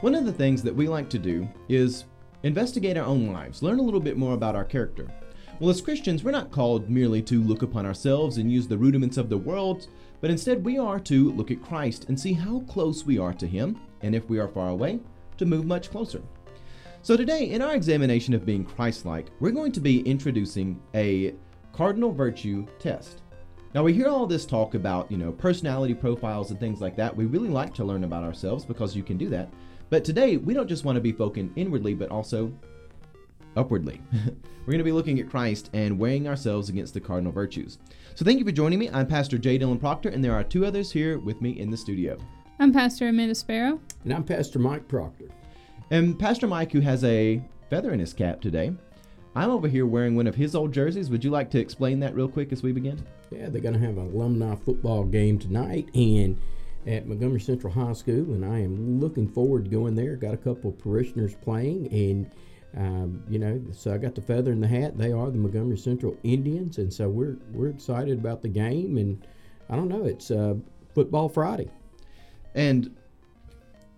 One of the things that we like to do is investigate our own lives, learn a little bit more about our character. Well, as Christians, we're not called merely to look upon ourselves and use the rudiments of the world, but instead we are to look at Christ and see how close we are to Him, and if we are far away, to move much closer. So, today, in our examination of being Christ like, we're going to be introducing a cardinal virtue test. Now, we hear all this talk about, you know, personality profiles and things like that. We really like to learn about ourselves because you can do that. But today, we don't just want to be focusing inwardly, but also upwardly. We're going to be looking at Christ and weighing ourselves against the cardinal virtues. So, thank you for joining me. I'm Pastor J. Dylan Proctor, and there are two others here with me in the studio. I'm Pastor Amanda Sparrow. And I'm Pastor Mike Proctor. And Pastor Mike, who has a feather in his cap today, I'm over here wearing one of his old jerseys. Would you like to explain that real quick as we begin? Yeah, they're going to have an alumni football game tonight and at Montgomery Central High School, and I am looking forward to going there. Got a couple of parishioners playing, and um, you know, so I got the feather in the hat. They are the Montgomery Central Indians, and so we're we're excited about the game. And I don't know, it's uh, football Friday, and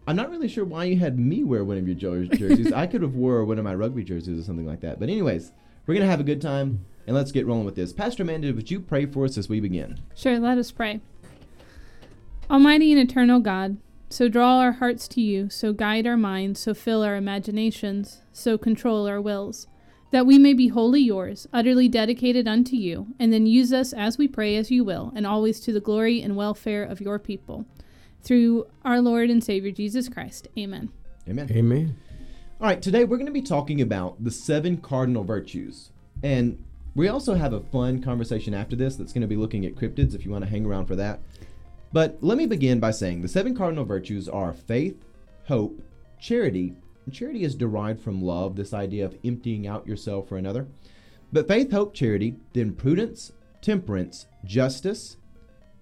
I'm not really sure why you had me wear one of your jerseys. I could have wore one of my rugby jerseys or something like that. But anyways, we're gonna have a good time, and let's get rolling with this. Pastor Amanda, would you pray for us as we begin? Sure, let us pray. Almighty and eternal God, so draw our hearts to you, so guide our minds, so fill our imaginations, so control our wills, that we may be wholly yours, utterly dedicated unto you, and then use us as we pray as you will, and always to the glory and welfare of your people. Through our Lord and Savior Jesus Christ. Amen. Amen. Amen. All right, today we're going to be talking about the seven cardinal virtues. And we also have a fun conversation after this that's going to be looking at cryptids if you want to hang around for that. But let me begin by saying the seven cardinal virtues are faith, hope, charity, and charity is derived from love, this idea of emptying out yourself for another. But faith, hope, charity, then prudence, temperance, justice,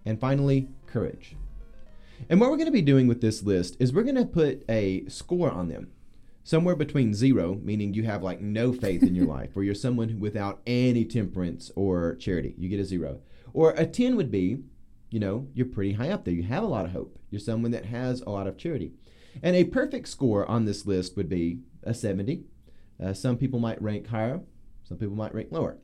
and finally, courage. And what we're going to be doing with this list is we're going to put a score on them. Somewhere between zero, meaning you have like no faith in your life, or you're someone without any temperance or charity, you get a zero. Or a 10 would be you know, you're pretty high up there. You have a lot of hope. You're someone that has a lot of charity. And a perfect score on this list would be a 70. Uh, some people might rank higher, some people might rank lower.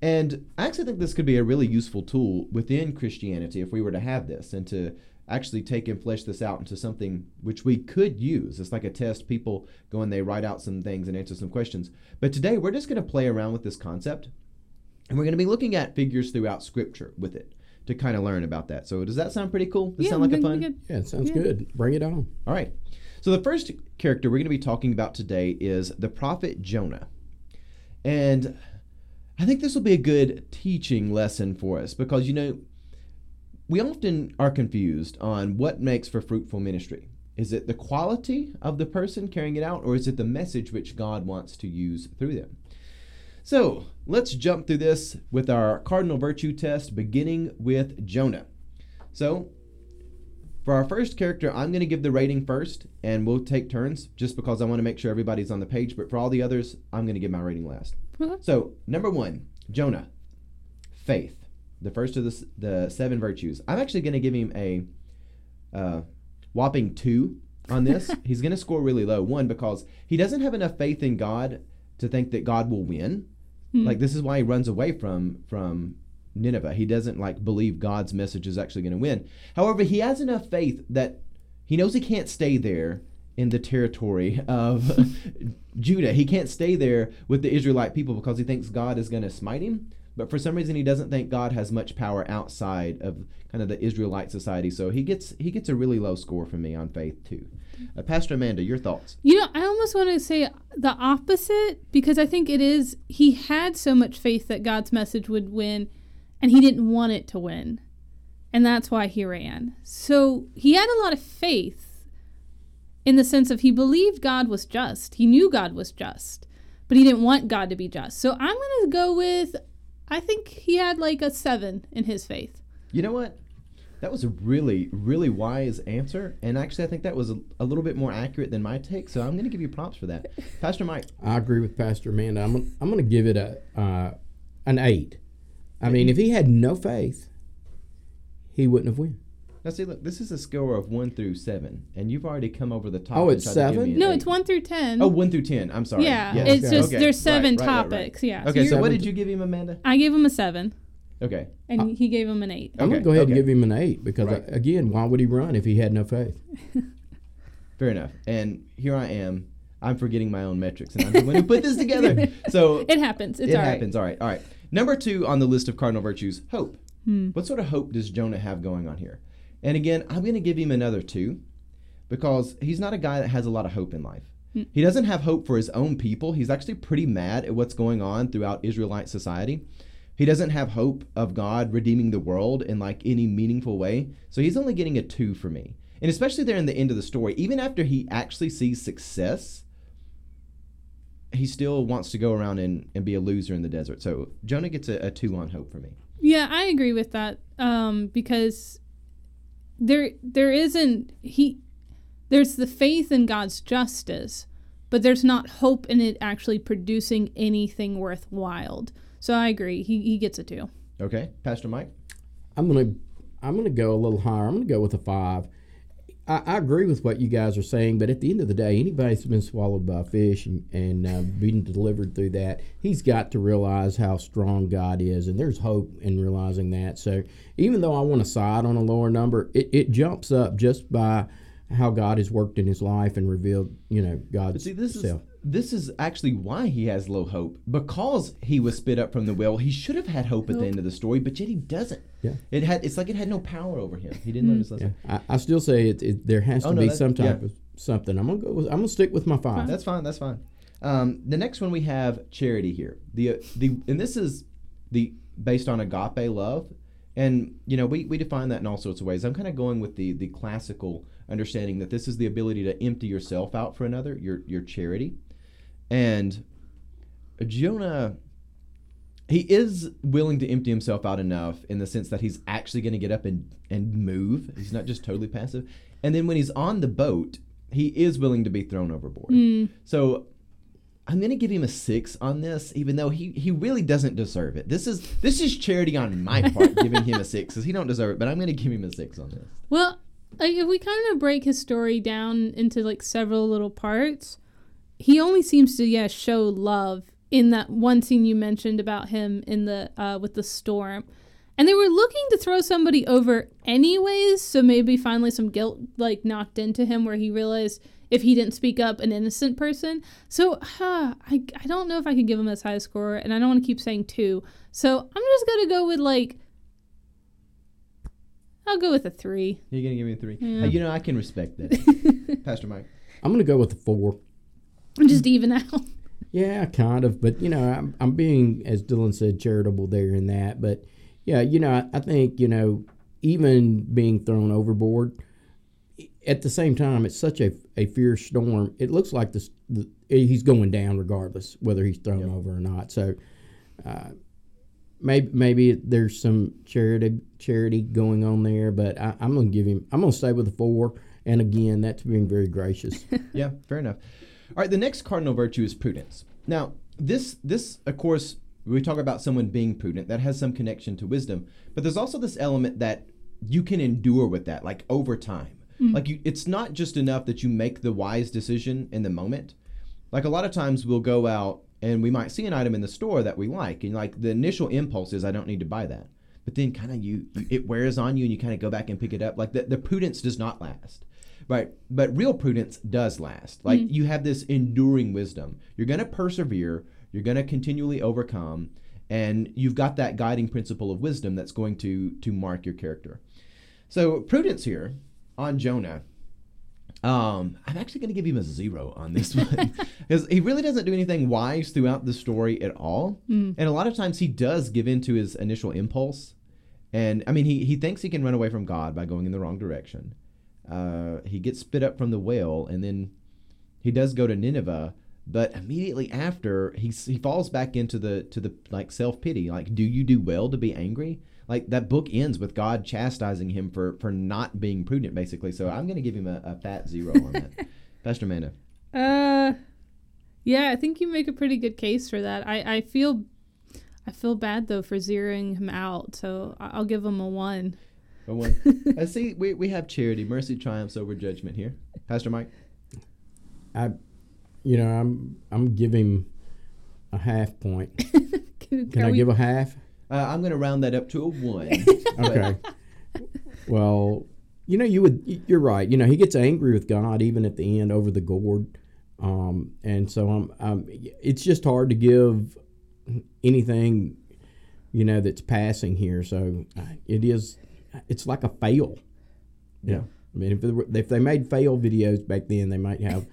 And I actually think this could be a really useful tool within Christianity if we were to have this and to actually take and flesh this out into something which we could use. It's like a test. People go and they write out some things and answer some questions. But today we're just going to play around with this concept and we're going to be looking at figures throughout Scripture with it to kind of learn about that. So does that sound pretty cool? Does yeah, sound like a fun? Good. Yeah, it sounds yeah. good. Bring it on. All right. So the first character we're going to be talking about today is the prophet Jonah. And I think this will be a good teaching lesson for us because you know we often are confused on what makes for fruitful ministry. Is it the quality of the person carrying it out or is it the message which God wants to use through them? So let's jump through this with our cardinal virtue test, beginning with Jonah. So, for our first character, I'm going to give the rating first, and we'll take turns just because I want to make sure everybody's on the page. But for all the others, I'm going to give my rating last. So, number one, Jonah, faith, the first of the, the seven virtues. I'm actually going to give him a uh, whopping two on this. He's going to score really low. One, because he doesn't have enough faith in God to think that God will win. Hmm. Like this is why he runs away from from Nineveh. He doesn't like believe God's message is actually going to win. However, he has enough faith that he knows he can't stay there in the territory of Judah. He can't stay there with the Israelite people because he thinks God is going to smite him. But for some reason, he doesn't think God has much power outside of kind of the Israelite society. So he gets he gets a really low score from me on faith too. Uh, Pastor Amanda, your thoughts? You know, I almost want to say the opposite because I think it is he had so much faith that God's message would win, and he didn't want it to win, and that's why he ran. So he had a lot of faith in the sense of he believed God was just. He knew God was just, but he didn't want God to be just. So I'm going to go with I think he had like a seven in his faith. You know what? That was a really, really wise answer. And actually, I think that was a, a little bit more accurate than my take. So I'm going to give you props for that. Pastor Mike. I agree with Pastor Amanda. I'm, I'm going to give it a uh, an eight. I mean, if he had no faith, he wouldn't have won. Now see, look, this is a score of one through seven, and you've already come over the top. Oh, it's tried to give seven? No, eight. it's one through ten. Oh, one through ten. I'm sorry. yeah, Yes. it's Okay. just Okay. there's Right, seven right, right, right. topics. Yeah. Okay, so you're- what did you give him, Amanda? I gave him a seven, Okay. and he gave him an eight. I'm Okay, gonna go ahead okay. and give him an eight because Right. uh, again, why would he run if he had no faith? Fair enough. And here I am. I'm forgetting my own metrics, and I'm the one who put this together. So It happens. It's it all right. happens. All right. All right. Number two on the list of cardinal virtues, hope. Hmm. What sort of hope does Jonah have going on here? And again, I'm going to give him another two because he's not a guy that has a lot of hope in life. Hmm. He doesn't have hope for his own people. He's actually pretty mad at what's going on throughout Israelite society. He doesn't have hope of God redeeming the world in like any meaningful way. So he's only getting a two for me. And especially there in the end of the story, even after he actually sees success, he still wants to go around and, and be a loser in the desert. So Jonah gets a, a two on hope for me. Yeah, I agree with that. Um, because there there isn't he there's the faith in God's justice, but there's not hope in it actually producing anything worthwhile. So I agree. He he gets a two. Okay, Pastor Mike. I'm gonna I'm gonna go a little higher. I'm gonna go with a five. I, I agree with what you guys are saying, but at the end of the day, anybody that's been swallowed by a fish and, and uh, being delivered through that, he's got to realize how strong God is, and there's hope in realizing that. So even though I want to side on a lower number, it, it jumps up just by how God has worked in his life and revealed, you know, But God's see, this self. is this is actually why he has low hope because he was spit up from the well. He should have had hope at the end of the story, but yet he doesn't. Yeah. It had it's like it had no power over him. He didn't learn his Yeah, lesson. I, I still say it, it. There has to Oh, no, be some type yeah. of something. I'm gonna go. With, I'm gonna stick with my five. That's fine. That's fine. Um, the next one we have charity here. The the and this is the based on agape love, and you know we, we define that in all sorts of ways. I'm kind of going with the the classical understanding that this is the ability to empty yourself out for another, your your charity, and Jonah. He is willing to empty himself out enough in the sense that he's actually going to get up and, and move. He's not just totally passive. And then when he's on the boat, he is willing to be thrown overboard. Mm. So I'm gonna give him a six on this, even though he, he really doesn't deserve it. This is this is charity on my part, giving him a six because he don't deserve it. But I'm gonna give him a six on this. Well, like if we kind of break his story down into like several little parts, he only seems to yeah show love in that one scene you mentioned about him in the uh, with the storm, and they were looking to throw somebody over anyways. So maybe finally some guilt like knocked into him where he realized if he didn't speak up, an innocent person. So huh, I I don't know if I could give him this high score, and I don't want to keep saying two. So I'm just gonna go with like. I'll go with a three. You're gonna give me a three. Yeah. Uh, you know I can respect that, Pastor Mike. I'm gonna go with a four. Just even out. Yeah, kind of, but you know, I'm, I'm being, as Dylan said, charitable there in that. But yeah, you know, I, I think you know, even being thrown overboard, at the same time, it's such a, a fierce storm. It looks like this, the, he's going down regardless whether he's thrown Yep. over or not. So uh, maybe maybe there's some charity charity going on there, but I, I'm gonna give him. I'm gonna stay with the four. And again, that's being very gracious. Yeah, fair enough. All right, the next cardinal virtue is prudence. Now, this this of course we talk about someone being prudent that has some connection to wisdom, but there's also this element that you can endure with that like over time. Mm. Like you it's not just enough that you make the wise decision in the moment. Like a lot of times we'll go out and we might see an item in the store that we like and like the initial impulse is I don't need to buy that. But then kind of you, you it wears on you and you kind of go back and pick it up. Like the, the prudence does not last. Right. But real prudence does last. Like you have this enduring wisdom. You're going to persevere, you're going to continually overcome, and you've got that guiding principle of wisdom that's going to to mark your character. So prudence here on Jonah. Um, I'm actually going to give him a zero on this one because he really doesn't do anything wise throughout the story at all, and a lot of times he does give in to his initial impulse, and I mean he he thinks he can run away from God by going in the wrong direction. Uh, he gets spit up from the whale, and then he does go to Nineveh, but immediately after he he falls back into the to the like self pity. Like, do you do well to be angry? Like that book ends with God chastising him for for not being prudent, basically. So I'm going to give him a, a fat zero on that. Pastor Amanda. Uh, yeah, I think you make a pretty good case for that. I, I feel, I feel bad though for zeroing him out, so I'll give him a one. But one, I see we, we have charity. Mercy triumphs over judgment here. Pastor Mike? I, you know, I'm I'm giving a half point. Can, Can I we- give a half? Uh, I'm going to round that up to a one. Okay. well, you know, you would. You're right. You know, he gets angry with God even at the end over the gourd, um, and so I'm. Um, it's just hard to give anything, you know, that's passing here. So uh, it is. It's like a fail. Yeah. I mean, if they, if they made fail videos back then, they might have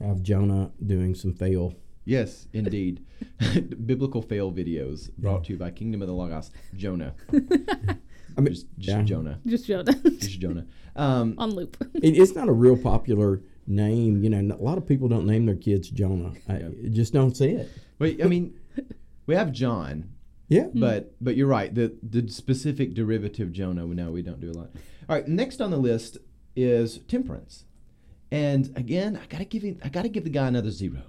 have Jonah doing some fail. Yes, indeed. Biblical fail videos brought to you by Kingdom of the Logos. Jonah. I mean, Just, just yeah. Jonah. just Jonah Just Jonah. Um, on loop. It, it's not a real popular name. You know, a lot of people don't name their kids Jonah. I, just don't see it. Wait, I mean, we have John, Yeah. but but you're right. The the specific derivative Jonah, no, we don't do a lot. All right, next on the list is temperance, and again, I gotta give you, I gotta give the guy another zero.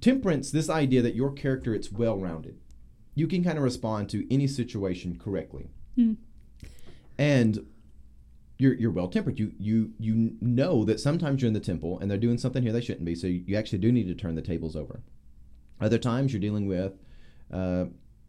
Temperance, this idea that your character it's well rounded, you can kind of respond to any situation correctly, Hmm. and you're you're well tempered. You you you know that sometimes you're in the temple and they're doing something here they shouldn't be, so you actually do need to turn the tables over. Other times you're dealing with uh,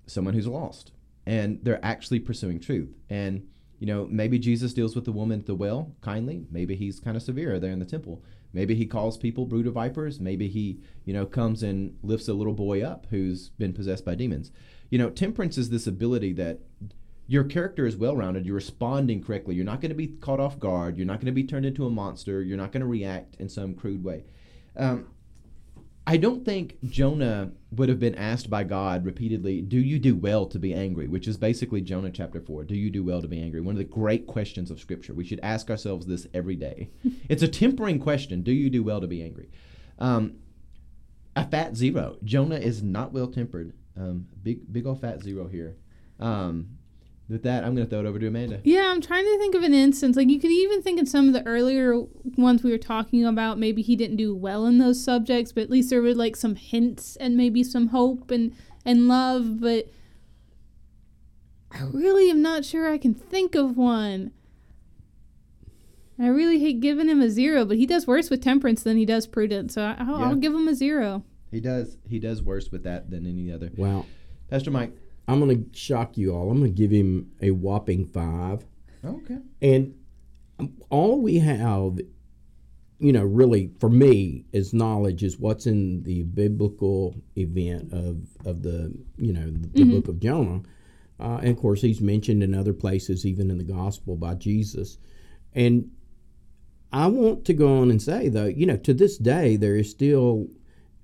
someone who's lost and they're actually pursuing truth. And, you know, maybe Jesus deals with the woman at the well kindly. Maybe he's kind of severe there in the temple. Maybe he calls people brood of vipers. Maybe he, you know, comes and lifts a little boy up who's been possessed by demons. You know, temperance is this ability that your character is well rounded. You're responding correctly. You're not going to be caught off guard. You're not going to be turned into a monster. You're not going to react in some crude way. Um, I don't think Jonah would have been asked by God repeatedly, Do you do well to be angry? Which is basically Jonah chapter 4. Do you do well to be angry? One of the great questions of Scripture. We should ask ourselves this every day. it's a tempering question. Do you do well to be angry? Um, a fat zero. Jonah is not well tempered. Um, big, big old fat zero here. Um, with that, I'm going to throw it over to Amanda. Yeah, I'm trying to think of an instance. Like you could even think in some of the earlier ones we were talking about, maybe he didn't do well in those subjects, but at least there were like some hints and maybe some hope and and love. But I really am not sure I can think of one. I really hate giving him a zero, but he does worse with temperance than he does prudence, so I, I'll, Yeah. I'll give him a zero. He does. He does worse with that than any other. Wow. Pastor Mike. I'm going to shock you all. I'm going to give him a whopping five. Okay. And all we have, you know, really for me is knowledge is what's in the biblical event of of the you know the, the book of Jonah, uh, and of course he's mentioned in other places, even in the gospel by Jesus, and I want to go on and say though, you know, to this day there is still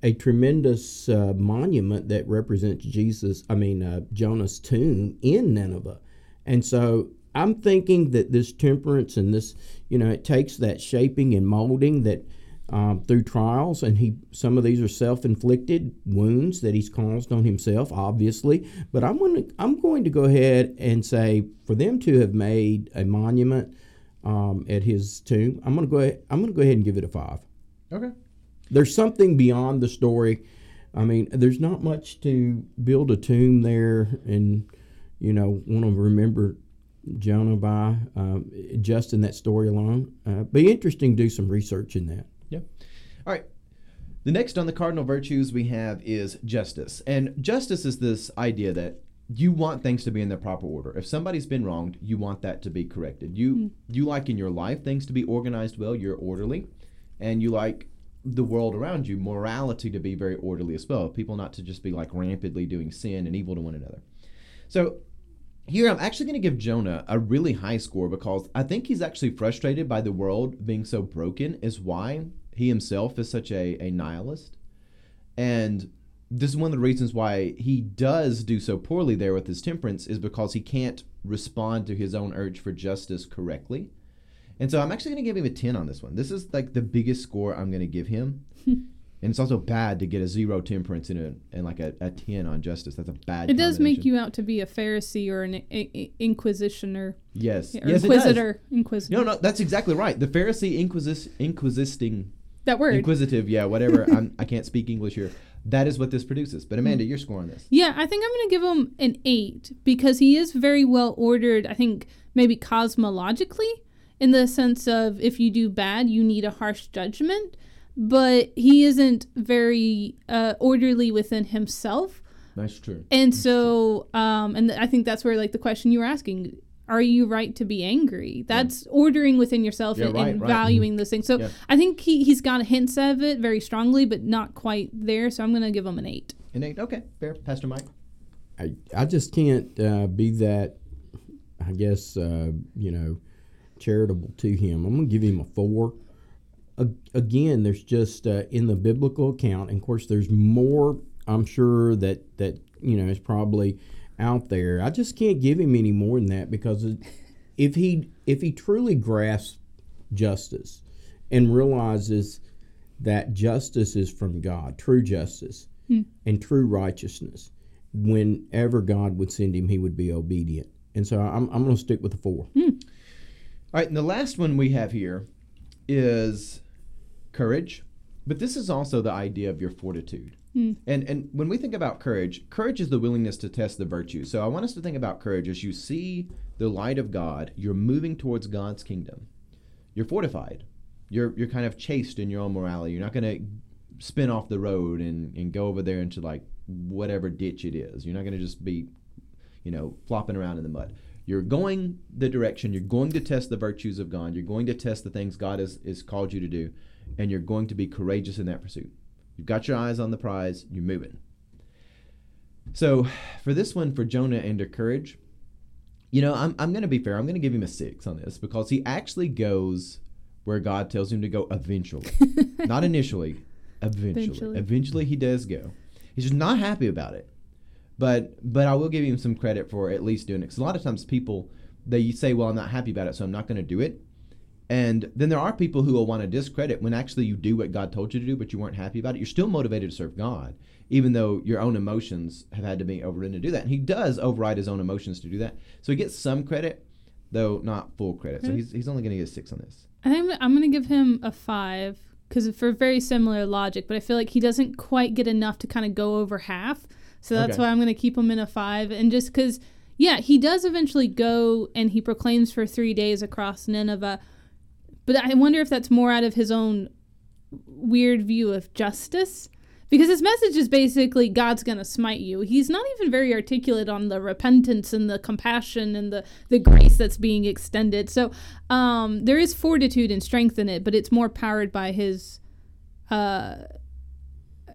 a tremendous uh, monument that represents Jesus. I mean uh, Jonah's tomb in Nineveh, and so I'm thinking that this temperance and this, you know, it takes that shaping and molding that um, through trials, and he some of these are self-inflicted wounds that he's caused on himself, obviously. But I'm going to I'm going to go ahead and say for them to have made a monument um, at his tomb, I'm going to go ahead, I'm going to go ahead and give it a five. Okay. There's something beyond the story. I mean, there's not much to build a tomb there and you know want to remember Jonah by um, just in that story alone. Uh, be interesting to do some research in that. Yep. All right. The next on the cardinal virtues we have is justice. And justice is this idea that you want things to be in their proper order. If somebody's been wronged, you want that to be corrected. You you like in your life things to be organized well, you're orderly, and you like the world around you, morality to be very orderly as well. People not to just be like rampantly doing sin and evil to one another. So here I'm actually going to give Jonah a really high score because I think he's actually frustrated by the world being so broken is why he himself is such a, a nihilist. And this is one of the reasons why he does do so poorly there with his temperance is because he can't respond to his own urge for justice correctly. And so I'm actually going to give him a 10 on this one. This is like the biggest score I'm going to give him. and it's also bad to get a zero temperance and, a, and like a, a 10 on justice. That's a bad It does make you out to be a Pharisee or an I- I- inquisitioner. Yes. Or yes, inquisitor. Inquisitor. No, no, that's exactly right. The Pharisee inquisis, inquisiting, That word. inquisitive, yeah, whatever. I'm, I can't speak English here. that is what this produces. But Amanda, hmm. your score on this? Yeah, I think I'm going to give him an eight because he is very well ordered. I think maybe cosmologically, in the sense of if you do bad, you need a harsh judgment. But he isn't very uh, orderly within himself. That's true. And so, um, and I think that's where like the question you were asking: Are you right to be angry? That's ordering within yourself Yeah, and, right, and right. valuing those things. So Yeah. I think he he's got hints of it very strongly, but not quite there. So I'm going to give him an eight. An eight. Okay, fair. Pastor Mike. I, I just can't uh, be that, I guess, uh, you know, charitable to him. I'm going to give him a four. Again, there's just uh, in the biblical account, and of course, there's more. I'm sure that that you know is probably out there. I just can't give him any more than that because if he if he truly grasps justice and realizes that justice is from God, true justice and true righteousness, whenever God would send him, he would be obedient. And so I'm, I'm going to stick with the four. All right, and the last one we have here is courage, but this is also the idea of your fortitude. Hmm. And and when we think about courage, courage is the willingness to test the virtue. So I want us to think about courage as you see the light of God, you're moving towards God's kingdom. You're fortified. You're you're kind of chaste in your own morality. You're not going to spin off the road and and go over there into like whatever ditch it is. You're not going to just be you know, flopping around in the mud. You're going the direction, you're going to test the virtues of God, you're going to test the things God has, has called you to do, and you're going to be courageous in that pursuit. You've got your eyes on the prize, you're moving. So, for this one, for Jonah and her courage, you know, I'm, I'm going to be fair. I'm going to give him a six on this because he actually goes where God tells him to go eventually. not initially, eventually. Eventually. Eventually, he does go. He's just not happy about it but but I will give him some credit for at least doing it. Because a lot of times people they say, "Well, I'm not happy about it, so I'm not going to do it." And then there are people who will want to discredit when actually you do what God told you to do, but you weren't happy about it. You're still motivated to serve God, even though your own emotions have had to be overridden to do that. And he does override his own emotions to do that, so he gets some credit, though not full credit. So hmm. he's he's only going to get a six on this. I think I'm- I'm going to give him a five because for very similar logic, but I feel like he doesn't quite get enough to kind of go over half. So that's Okay. why I'm going to keep him in a five. And just because, yeah, he does eventually go and he proclaims for three days across Nineveh. But I wonder if that's more out of his own weird view of justice. Because his message is basically God's going to smite you. He's not even very articulate on the repentance and the compassion and the, the grace that's being extended. So um, there is fortitude and strength in it, but it's more powered by his uh,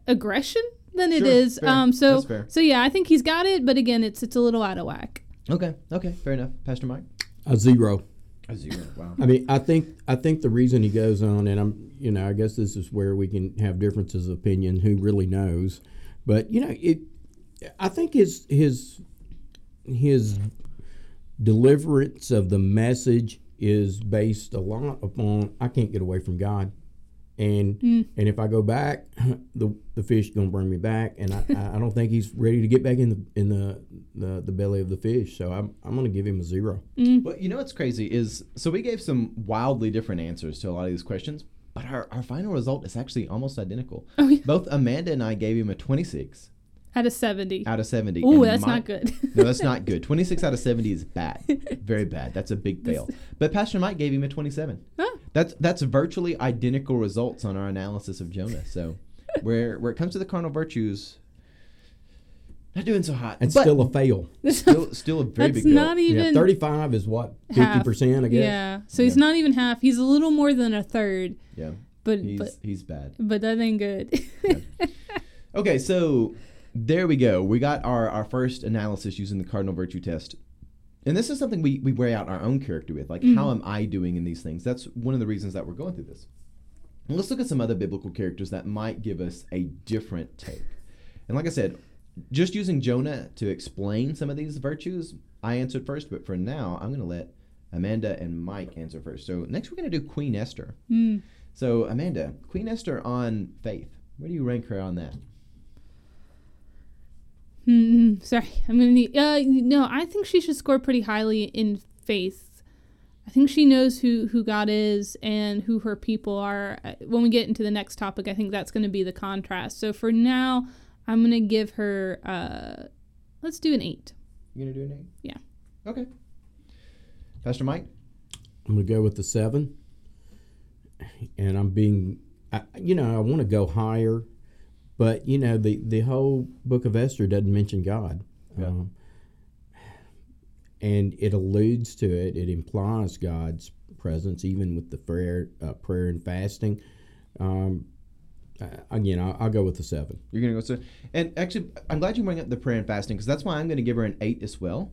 aggression than it Sure, is. fair. Um, so That's fair. so yeah, I think he's got it, but again, it's it's a little out of whack. Okay, okay, fair enough. Pastor Mike, A zero. a zero. Wow. I mean, I think I think the reason he goes on, and I'm, you know, I guess this is where we can have differences of opinion. Who really knows? But you know, it. I think his his his deliverance of the message is based a lot upon I can't get away from God, and hmm. and if I go back, the the fish gonna bring me back, and I, I I don't think he's ready to get back in the in the the, the belly of the fish. So I'm I'm gonna give him a zero. Hmm. Well, you know what's crazy is so we gave some wildly different answers to a lot of these questions, but our, our final result is actually almost identical. Oh, yeah. Both Amanda and I gave him a 26 Out of seventy. out of 70. Ooh, and that's my- not good. no, that's not good. 26 out of 70 is bad. Very bad. That's a big fail. But Pastor Mike gave him a 27. Oh. That's that's virtually identical results on our analysis of Jonah. So where where it comes to the carnal virtues, not doing so hot. It's but still a fail. still still a very That's big fail. not even Yeah, 35 is what? 50%, half. I guess? Yeah, so he's not even half. He's a little more than a third, yeah, but he's but he's bad. but that ain't good. Okay, so there we go. We got our, our first analysis using the cardinal virtue test. And this is something we, we weigh out our own character with. Like, how am I doing in these things? That's one of the reasons that we're going through this. And let's look at some other biblical characters that might give us a different take. And like I said, just using Jonah to explain some of these virtues, I answered first, but for now, I'm going to let Amanda and Mike answer first. So next, we're going to do Queen Esther. Hmm. So, Amanda, Queen Esther on faith. Where do you rank her on that? Hmm, sorry, I'm gonna need. Uh, no, I think she should score pretty highly in faith. I think she knows who who God is and who her people are. Uh, When we get into the next topic, I think that's going to be the contrast. So for now, I'm going to give her. Uh, let's do an eight. You gonna do an eight? Yeah. Okay. Pastor Mike. I'm gonna go with the seven, and I'm being, I, you know, I want to go higher, but you know, the the whole book of Esther doesn't mention God, Yeah. um, and it alludes to it. It implies God's presence, even with the prayer, uh, prayer and fasting. Um, uh, again, I'll, I'll go with the seven. You're gonna go so, and actually, I'm glad you bring up the prayer and fasting because that's why I'm gonna give her an eight as well.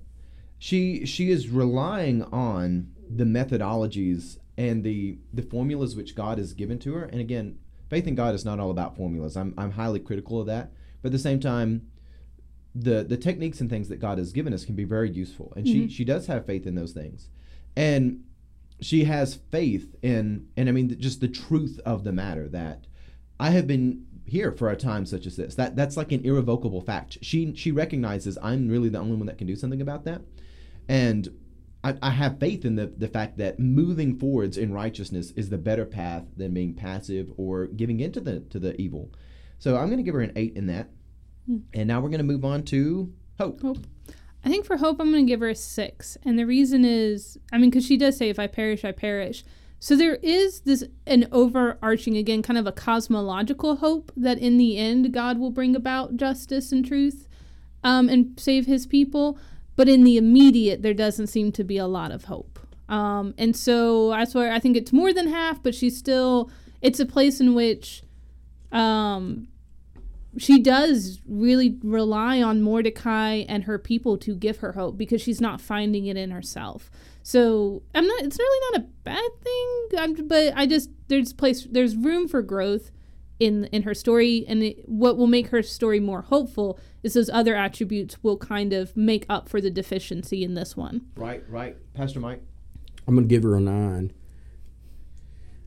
She she is relying on the methodologies and the the formulas which God has given to her. And again, faith in God is not all about formulas. I'm I'm highly critical of that, but at the same time, the the techniques and things that God has given us can be very useful, and she mm-hmm. she does have faith in those things, and she has faith in and I mean just the truth of the matter that I have been here for a time such as this. That that's like an irrevocable fact. She she recognizes I'm really the only one that can do something about that, and I, I have faith in the the fact that moving forwards in righteousness is the better path than being passive or giving into the to the evil. So I'm going to give her an eight in that, and now we're going to move on to hope. Hope. I think for Hope, I'm going to give her a six. And the reason is, I mean, because she does say, if I perish, I perish. So there is this, an overarching, again, kind of a cosmological hope that in the end, God will bring about justice and truth um, and save his people. But in the immediate, there doesn't seem to be a lot of hope. Um, and so that's where I think it's more than half, but she's still, it's a place in which um, she does really rely on Mordecai and her people to give her hope because she's not finding it in herself. So I'm not. It's really not a bad thing. I'm, but I just there's place there's room for growth in in her story, and it, what will make her story more hopeful is those other attributes will kind of make up for the deficiency in this one. Right, right, Pastor Mike. I'm gonna give her a nine.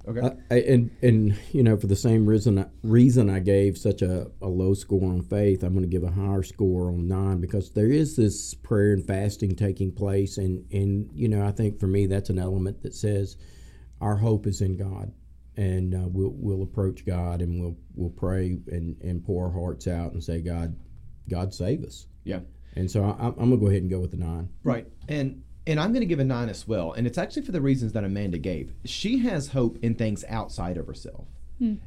Okay. I, I- and and you know for the same reason reason I gave such a, a low score on faith, I'm going to give a higher score on nine because there is this prayer and fasting taking place, and and you know I think for me that's an element that says our hope is in God, and uh, we'll we'll approach God and we'll we'll pray and and pour our hearts out and say God, God save us. yeah. And so I, I'm going to go ahead and go with the nine. Right. And and I'm going to give a 9 as well, and it's actually for the reasons that Amanda gave. She has hope in things outside of herself.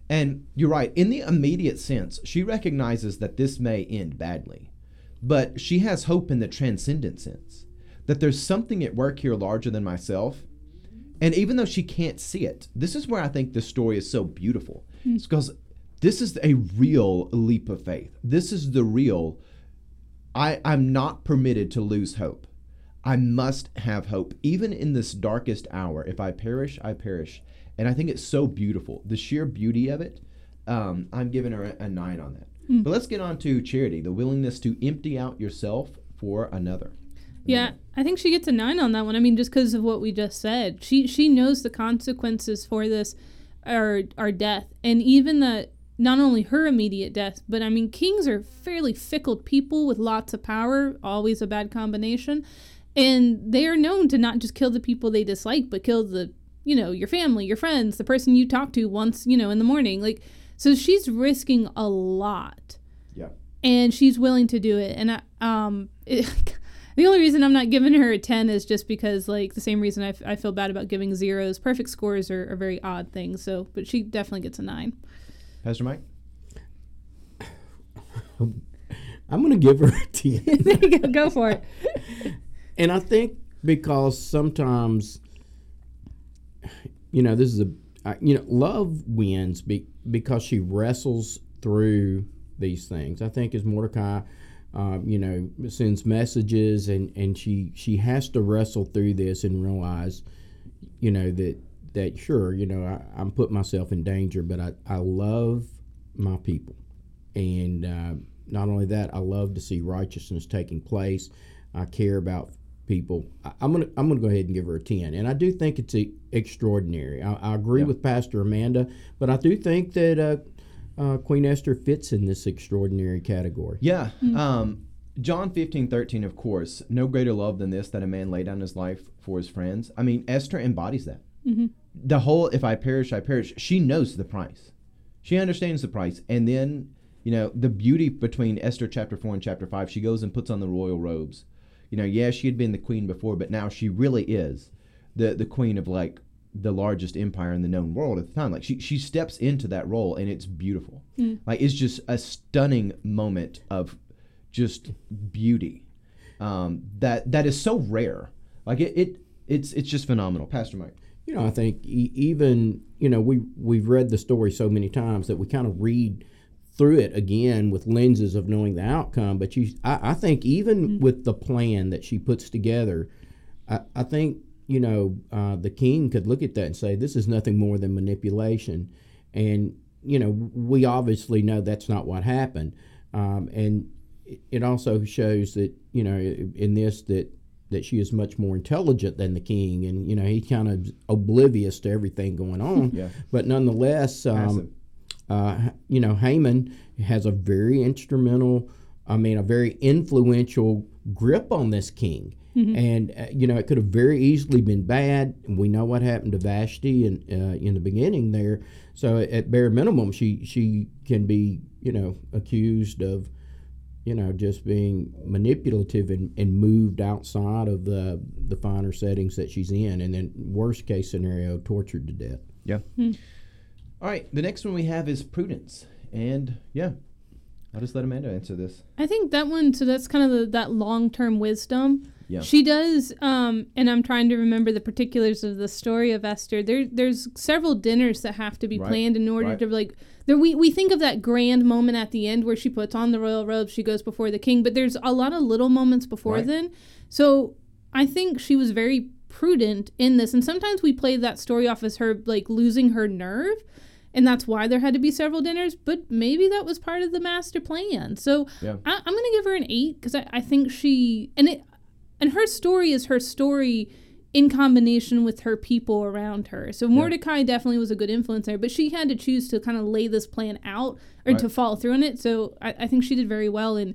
And you're right, in the immediate sense, she recognizes that this may end badly. But she has hope in the transcendent sense that there's something at work here larger than myself. And even though she can't see it, this is where I think the story is so beautiful. It's because this is a real leap of faith. This is the real I, I'm not permitted to lose hope. I must have hope, even in this darkest hour. If I perish, I perish. And I think it's so beautiful. The sheer beauty of it, um, I'm giving her a, a nine on that. But let's get on to charity the willingness to empty out yourself for another. Yeah, I think she gets a nine on that one. I mean, just because of what we just said, she she knows the consequences for this are are death, and even the not only her immediate death, but I mean, kings are fairly fickle people with lots of power, always a bad combination, and they are known to not just kill the people they dislike, but kill the you know your family, your friends, the person you talk to once you know in the morning, like. So she's risking a lot Yeah. and she's willing to do it. And I, um, it, the only reason I'm not giving her a ten is just because, like, the same reason I, f- I feel bad about giving zeros. Perfect scores are, are very odd things. So, but she definitely gets a nine. Pastor Mike? I'm going to give her a ten. there you go. Go for it. and I think because sometimes, you know, this is a, I- you know, love wins be, because she wrestles through these things. I think as Mordecai, um, you know, sends messages and and she she has to wrestle through this and realize, you know, that that sure, you know, I, I'm putting myself in danger, but I I love my people, and uh, not only that, I love to see righteousness taking place. I care about people. I, I'm gonna I'm gonna go ahead and give her a ten, and I do think it's extraordinary. I, I agree Yeah. with Pastor Amanda, but I do think that uh, uh, Queen Esther fits in this extraordinary category. Yeah. Um, John 15, 13, of course, no greater love than this that a man lay down his life for his friends. I mean, Esther embodies that. Mm-hmm. The whole, if I perish, I perish. She knows the price. She understands the price. And then, you know, the beauty between Esther chapter 4 and chapter 5, she goes and puts on the royal robes. You know, yeah, she had been the queen before, but now she really is the, the queen of like the largest empire in the known world at the time. Like she, she steps into that role and it's beautiful. Mm. Like it's just a stunning moment of just beauty um, that that is so rare. Like it, it it's it's just phenomenal, Pastor Mike. You know, I think e- even you know we we've read the story so many times that we kind of read through it again with lenses of knowing the outcome. But you, I, I think even Mm-hmm. with the plan that she puts together, I, I think you know uh, the king could look at that and say this is nothing more than manipulation, and you know we obviously know that's not what happened, um, and it- also shows that you know in this that that she is much more intelligent than the king, and you know he's kind of oblivious to everything going on. Yeah. But nonetheless, um, uh, you know Haman has a very instrumental, I mean, a very influential grip on this king. And uh, you know it could have very easily been bad. We know what happened to Vashti in uh, in the beginning there. So at bare minimum, she she can be you know accused of you know, just being manipulative and, and moved outside of the the finer settings that she's in, and then worst case scenario, tortured to death. Yeah. All right. The next one we have is prudence, and yeah, I'll just let Amanda answer this. I think that one. So that's kind of the, that long term wisdom. Yeah. She does, um, and I'm trying to remember the particulars of the story of Esther. There, there's several dinners that have to be Right, planned in order right. to like. There, we we think of that grand moment at the end where she puts on the royal robe, she goes before the king, but there's a lot of little moments before Right. then. So I think she was very prudent in this, and sometimes we play that story off as her like losing her nerve. And that's why there had to be several dinners, but maybe that was part of the master plan. So Yeah. I, I'm going to give her an eight because I, I think she and it and her story is her story in combination with her people around her. So Mordecai definitely was a good influencer, but she had to choose to kind of lay this plan out or Right. to follow through on it. So I, I think she did very well in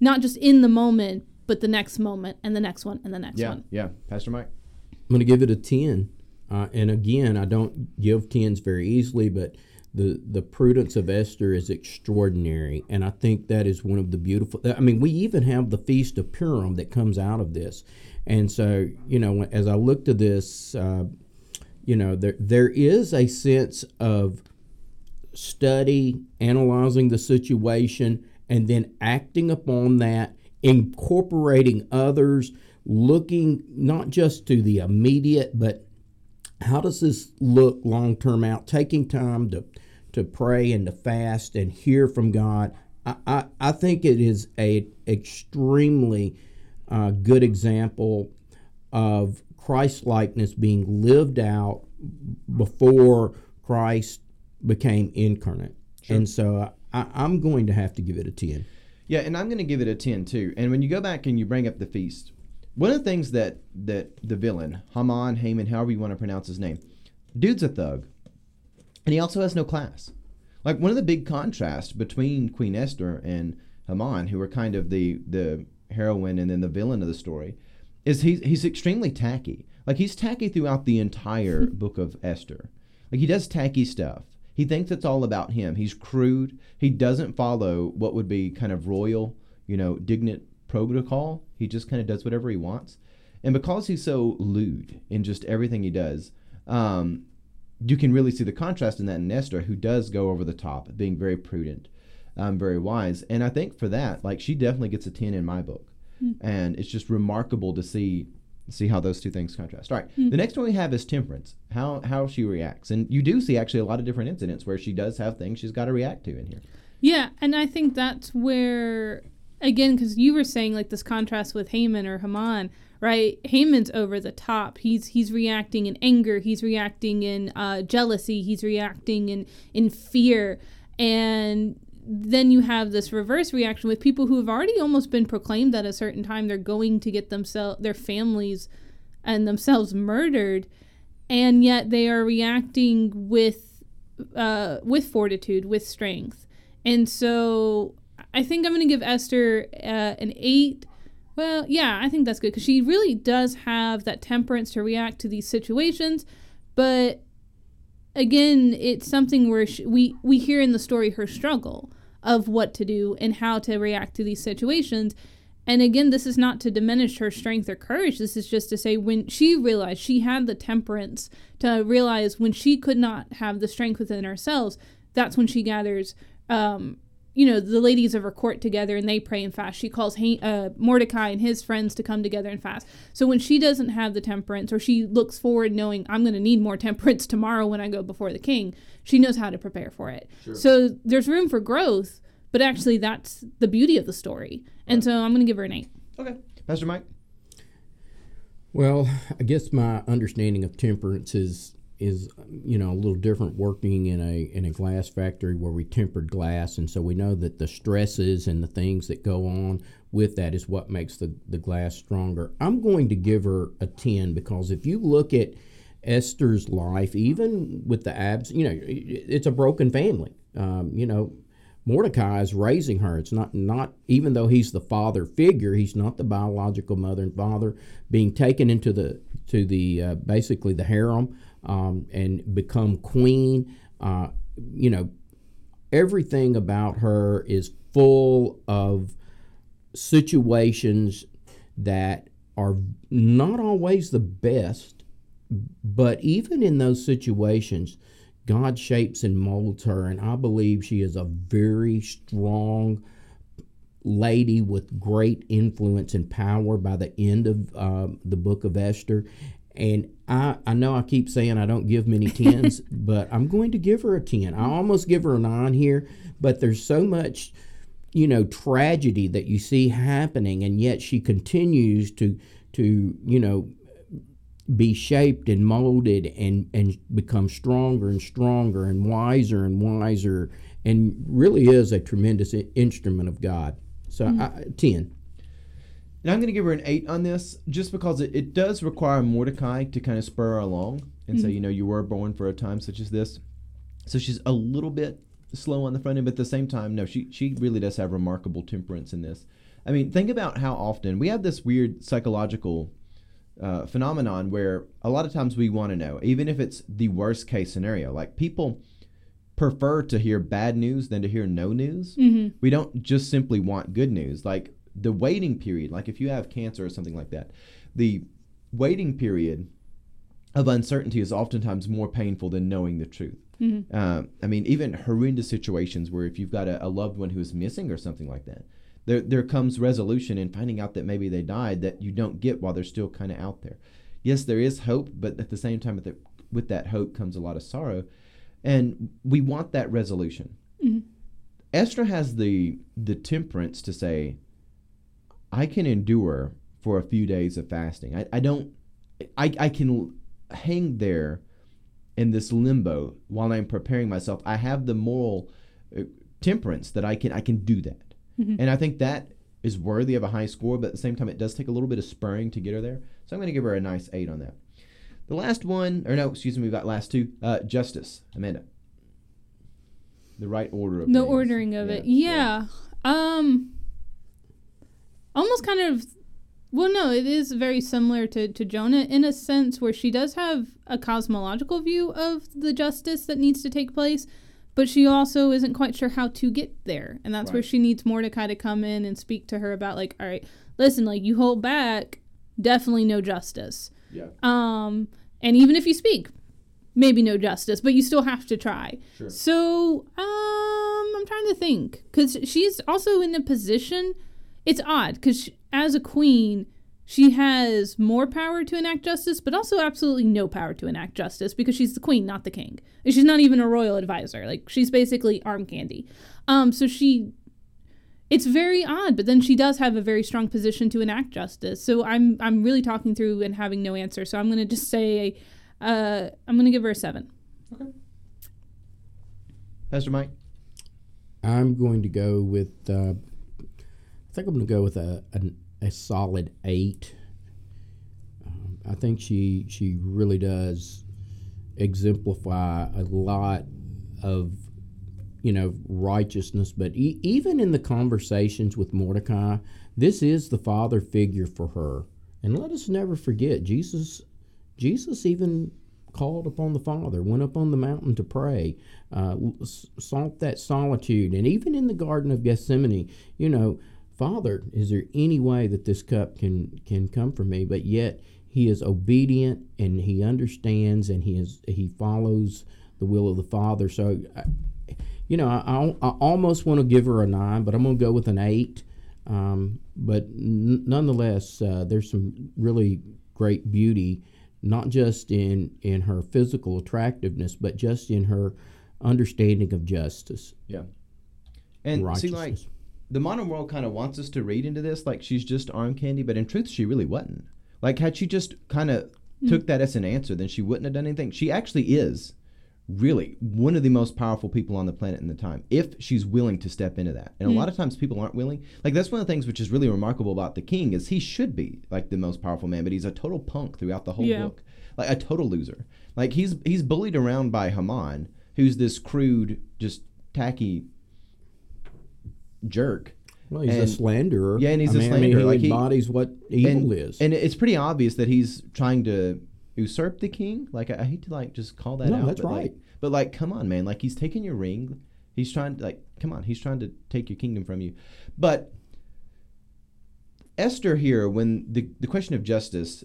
not just in the moment, but the next moment and the next one and the next Yeah. one. Yeah. Pastor Mike. I'm going to give it a 10. Uh, and again, I don't give 10s very easily, but the, the prudence of Esther is extraordinary. And I think that is one of the beautiful. I mean, we even have the Feast of Purim that comes out of this. And so, you know, as I look to this, uh, you know, there, there is a sense of study, analyzing the situation, and then acting upon that, incorporating others, looking not just to the immediate, but how does this look long term out? Taking time to to pray and to fast and hear from God. I, I, I think it is a extremely uh, good example of Christ likeness being lived out before Christ became incarnate. Sure. And so I, I'm going to have to give it a 10. Yeah, and I'm going to give it a 10 too. And when you go back and you bring up the feast, one of the things that that the villain, Haman, Haman, however you want to pronounce his name, dude's a thug. And he also has no class. Like one of the big contrasts between Queen Esther and Haman, who are kind of the the heroine and then the villain of the story, is he's he's extremely tacky. Like he's tacky throughout the entire book of Esther. Like he does tacky stuff. He thinks it's all about him. He's crude. He doesn't follow what would be kind of royal, you know, dignit protocol. He just kind of does whatever he wants. And because he's so lewd in just everything he does, um, you can really see the contrast in that in Esther, who does go over the top, being very prudent, um, very wise. And I think for that, like she definitely gets a ten in my book, and it's just remarkable to see see how those two things contrast. All right, the next one we have is temperance. How how she reacts, and you do see actually a lot of different incidents where she does have things she's got to react to in here. Yeah, and I think that's where, again, because you were saying like this contrast with Haman or Haman, right? Haman's over the top. He's he's reacting in anger. He's reacting in uh, jealousy. He's reacting in in fear, and then you have this reverse reaction with people who have already almost been proclaimed at a certain time they're going to get themselves their families and themselves murdered and yet they are reacting with uh, with fortitude with strength and so I think I'm going to give Esther uh, an eight. Well, yeah, I think that's good because she really does have that temperance to react to these situations, but again, it's something where she, we we hear in the story her struggle of what to do and how to react to these situations. And again, this is not to diminish her strength or courage. This is just to say when she realized she had the temperance to realize when she could not have the strength within herself, that's when she gathers um, you know, the ladies of her court together and they pray and fast. She calls uh, Mordecai and his friends to come together and fast. So when she doesn't have the temperance or she looks forward knowing I'm going to need more temperance tomorrow when I go before the king, she knows how to prepare for it. Sure. So there's room for growth, but actually that's the beauty of the story. And right. so I'm going to give her an 8. Okay. Pastor Mike? Well, I guess my understanding of temperance is is you know a little different working in a in a glass factory where we tempered glass and so we know that the stresses and the things that go on with that is what makes the, the glass stronger i'm going to give her a 10 because if you look at esther's life even with the abs you know it's a broken family um, you know Mordecai is raising her. It's not not even though he's the father figure, he's not the biological mother and father. Being taken into the to the uh, basically the harem um, and become queen. Uh, you know, everything about her is full of situations that are not always the best, but even in those situations, God shapes and molds her, and I believe she is a very strong lady with great influence and power by the end of uh, the book of Esther. And I, I know I keep saying I don't give many tens, but I'm going to give her a 10. I almost give her a 9 here, but there's so much, you know, tragedy that you see happening, and yet she continues to, to you know, be shaped and molded and, and become stronger and stronger and wiser and wiser and really is a tremendous instrument of God. So, mm-hmm. I, 10. And I'm going to give her an eight on this just because it, it does require Mordecai to kind of spur her along and mm-hmm. say, you know, you were born for a time such as this. So she's a little bit slow on the front end, but at the same time, no, she, she really does have remarkable temperance in this. I mean, think about how often we have this weird psychological uh, phenomenon where a lot of times we want to know, even if it's the worst case scenario, like people prefer to hear bad news than to hear no news. Mm-hmm. We don't just simply want good news. Like the waiting period, like if you have cancer or something like that, the waiting period of uncertainty is oftentimes more painful than knowing the truth. Mm-hmm. Uh, I mean, even horrendous situations where if you've got a, a, loved one who is missing or something like that, there there comes resolution in finding out that maybe they died that you don't get while they're still kind of out there. Yes, there is hope, but at the same time, the, with that hope comes a lot of sorrow, and we want that resolution. Mm-hmm. Esther has the the temperance to say, I can endure for a few days of fasting. I, I don't, I, I can hang there in this limbo while I'm preparing myself. I have the moral uh, temperance that I can, I can do that. Mm-hmm. And I think that is worthy of a high score, but at the same time, it does take a little bit of spurring to get her there. So I'm going to give her a nice eight on that. The last one, or no, excuse me, we've got last two. Uh, justice, Amanda. The right order of the ordering of yeah. it. Yeah. yeah. Um almost kind of well no it is very similar to, to jonah in a sense where she does have a cosmological view of the justice that needs to take place but she also isn't quite sure how to get there and that's right. where she needs mordecai to come in and speak to her about like all right listen like you hold back definitely no justice yeah um and even if you speak maybe no justice but you still have to try sure. so um i'm trying to think because she's also in a position it's odd because as a queen, she has more power to enact justice, but also absolutely no power to enact justice because she's the queen, not the king. And she's not even a royal advisor. Like she's basically arm candy. Um, so she, it's very odd. But then she does have a very strong position to enact justice. So I'm I'm really talking through and having no answer. So I'm gonna just say, uh, I'm gonna give her a seven. Okay. Pastor Mike. I'm going to go with. Uh, think I'm going to go with a, a, a solid eight. Um, I think she she really does exemplify a lot of you know, righteousness. But e- even in the conversations with Mordecai, this is the father figure for her. And let us never forget, Jesus, Jesus even called upon the Father, went up on the mountain to pray, uh, sought that solitude, and even in the Garden of Gethsemane, you know, Father, is there any way that this cup can can come from me? But yet he is obedient and he understands and he is he follows the will of the Father. So, you know, I, I, almost want to give her a nine, but I'm going to go with an eight. Um, but n- nonetheless, uh, there's some really great beauty, not just in in her physical attractiveness, but just in her understanding of justice. Yeah, and see, like the modern world kind of wants us to read into this like she's just arm candy, but in truth, she really wasn't. Like, had she just kind of mm. took that as an answer, then she wouldn't have done anything. She actually is really one of the most powerful people on the planet in the time if she's willing to step into that and mm. a lot of times people aren't willing like that's one of the things which is really remarkable about the king is he should be like the most powerful man but he's a total punk throughout the whole yeah. book like a total loser like he's he's bullied around by haman who's this crude just tacky jerk well, he's and, a slanderer. Yeah, and he's I a mean, slanderer. I mean, he like embodies what evil and, is. And it's pretty obvious that he's trying to usurp the king. Like I, I hate to like just call that no, out. that's but right. Like, but like, come on, man! Like he's taking your ring. He's trying to like, come on. He's trying to take your kingdom from you. But Esther here, when the the question of justice,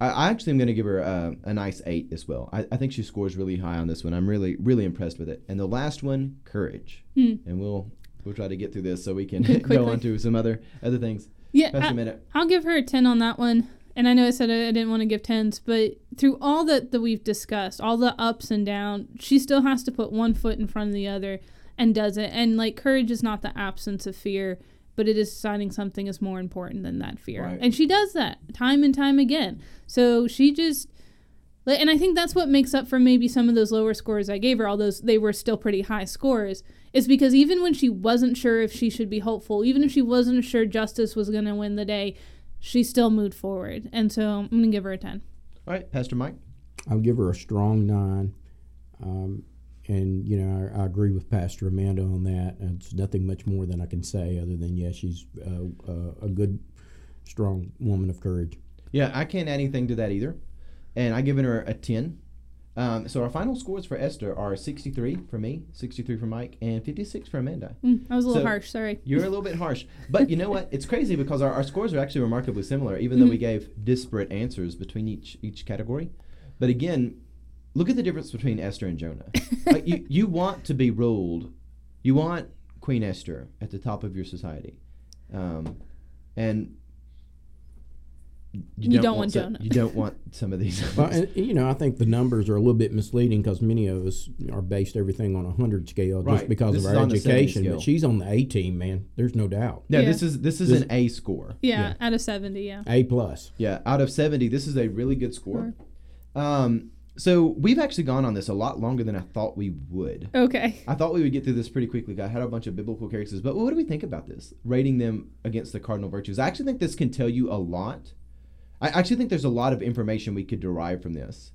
I, I actually am going to give her a, a, nice eight as well. I, I, think she scores really high on this one. I'm really really impressed with it. And the last one, courage. Hmm. And we'll we'll try to get through this so we can go on to some other other things. Yeah, I, I'll give her a ten on that one. And I know I said I didn't want to give tens, but through all that that we've discussed, all the ups and downs, she still has to put one foot in front of the other and does it. And like courage is not the absence of fear, but it is deciding something is more important than that fear. Right. And she does that time and time again. So she just and I think that's what makes up for maybe some of those lower scores I gave her, although they were still pretty high scores, is because even when she wasn't sure if she should be hopeful, even if she wasn't sure justice was going to win the day, she still moved forward. And so I'm going to give her a 10. All right, Pastor Mike? I'll give her a strong 9. Um, and, you know, I, I, agree with Pastor Amanda on that. It's nothing much more than I can say other than, yeah, she's uh, uh, a good, strong woman of courage. Yeah, I can't add anything to that either and I given her a ten. Um, so our final scores for Esther are 63 for me, 63 for Mike, and 56 for Amanda. Mm, I was a little so harsh, sorry. You're a little bit harsh. But you know what? It's crazy because our, our scores are actually remarkably similar, even mm-hmm. though we gave disparate answers between each each category. But again, look at the difference between Esther and Jonah. like you, you want to be ruled, you want Queen Esther at the top of your society. Um, and you, you don't, don't, want, Jonah. you don't want some of these. well, and, you know, I think the numbers are a little bit misleading because many of us are based everything on a hundred scale right. just because this of our education. But she's on the A team, man. There's no doubt. Yeah, yeah. this is this is this, an A score. Yeah, yeah, out of seventy. Yeah, A plus. Yeah, out of seventy, this is a really good score. Sure. Um, so we've actually gone on this a lot longer than I thought we would. Okay. I thought we would get through this pretty quickly. I had a bunch of biblical characters, but what do we think about this? Rating them against the cardinal virtues. I actually think this can tell you a lot I actually think there's a lot of information we could derive from this.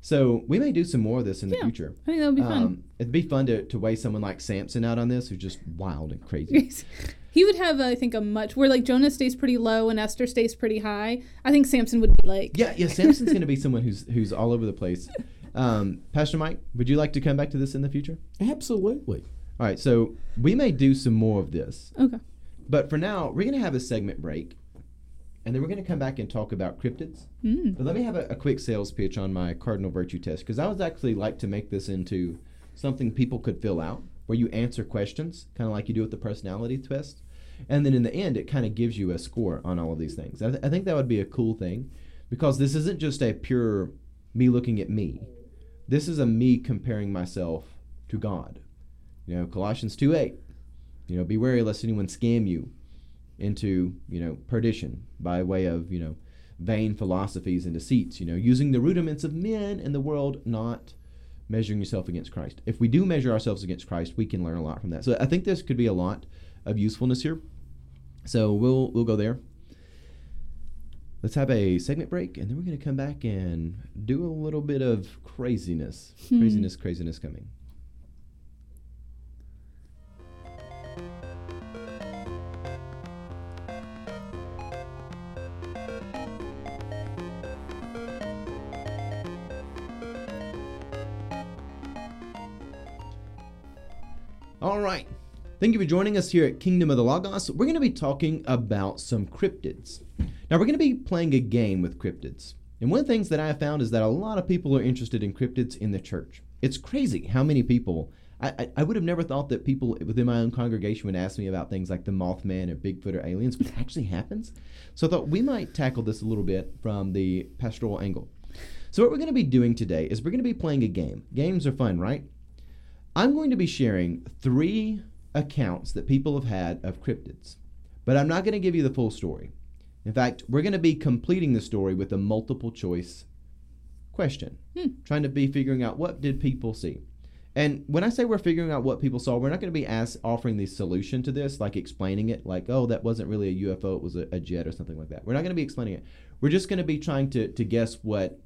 So we may do some more of this in the yeah, future. I think that would be fun. Um, it'd be fun to, to weigh someone like Samson out on this, who's just wild and crazy. he would have, I think, a much where like Jonah stays pretty low and Esther stays pretty high. I think Samson would be like yeah, yeah. Samson's going to be someone who's who's all over the place. Um, Pastor Mike, would you like to come back to this in the future? Absolutely. All right, so we may do some more of this. Okay. But for now, we're going to have a segment break and then we're going to come back and talk about cryptids. Mm. But let me have a, a, quick sales pitch on my cardinal virtue test because I would actually like to make this into something people could fill out where you answer questions, kind of like you do with the personality test. And then in the end, it kind of gives you a score on all of these things. I, th- I think that would be a cool thing because this isn't just a pure me looking at me. This is a me comparing myself to God. You know, Colossians 2 8. You know, be wary lest anyone scam you into you know perdition by way of you know vain philosophies and deceits you know using the rudiments of men in the world not measuring yourself against christ. If we do measure ourselves against christ we can learn a lot from that. So i think this could be a lot of usefulness here. So we'll we'll go there. Let's have a segment break and then we're going to come back and do a little bit of craziness. Hmm. craziness craziness coming All right. Thank you for joining us here at Kingdom of the Logos. We're going to be talking about some cryptids. Now, we're going to be playing a game with cryptids. And one of the things that I have found is that a lot of people are interested in cryptids in the church. It's crazy how many people. I, I, would have never thought that people within my own congregation would ask me about things like the Mothman or Bigfoot or aliens, which actually happens. So I thought we might tackle this a little bit from the pastoral angle. So, what we're going to be doing today is we're going to be playing a game. Games are fun, right? I'm going to be sharing three accounts that people have had of cryptids, but I'm not going to give you the full story. In fact, we're going to be completing the story with a multiple choice question, Hmm. trying to be figuring out what did people see. And when I say we're figuring out what people saw, we're not going to be as offering the solution to this, like explaining it, like, oh, that wasn't really a UFO, it was a, a jet or something like that. We're not going to be explaining it. We're just going to be trying to, to guess what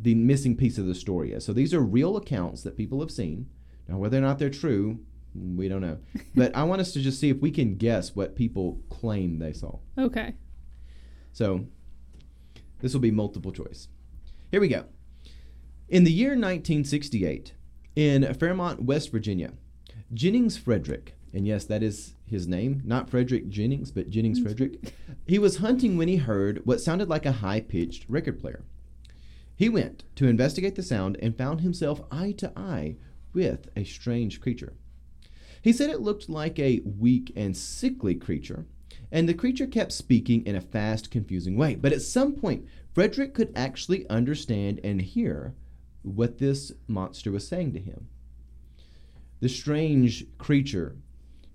the missing piece of the story is. So these are real accounts that people have seen. Now, whether or not they're true, we don't know. But I want us to just see if we can guess what people claim they saw. Okay. So this will be multiple choice. Here we go. In the year 1968, in Fairmont, West Virginia, Jennings Frederick, and yes, that is his name, not Frederick Jennings, but Jennings Frederick, he was hunting when he heard what sounded like a high pitched record player. He went to investigate the sound and found himself eye to eye with a strange creature. He said it looked like a weak and sickly creature, and the creature kept speaking in a fast, confusing way. But at some point, Frederick could actually understand and hear what this monster was saying to him. The strange creature,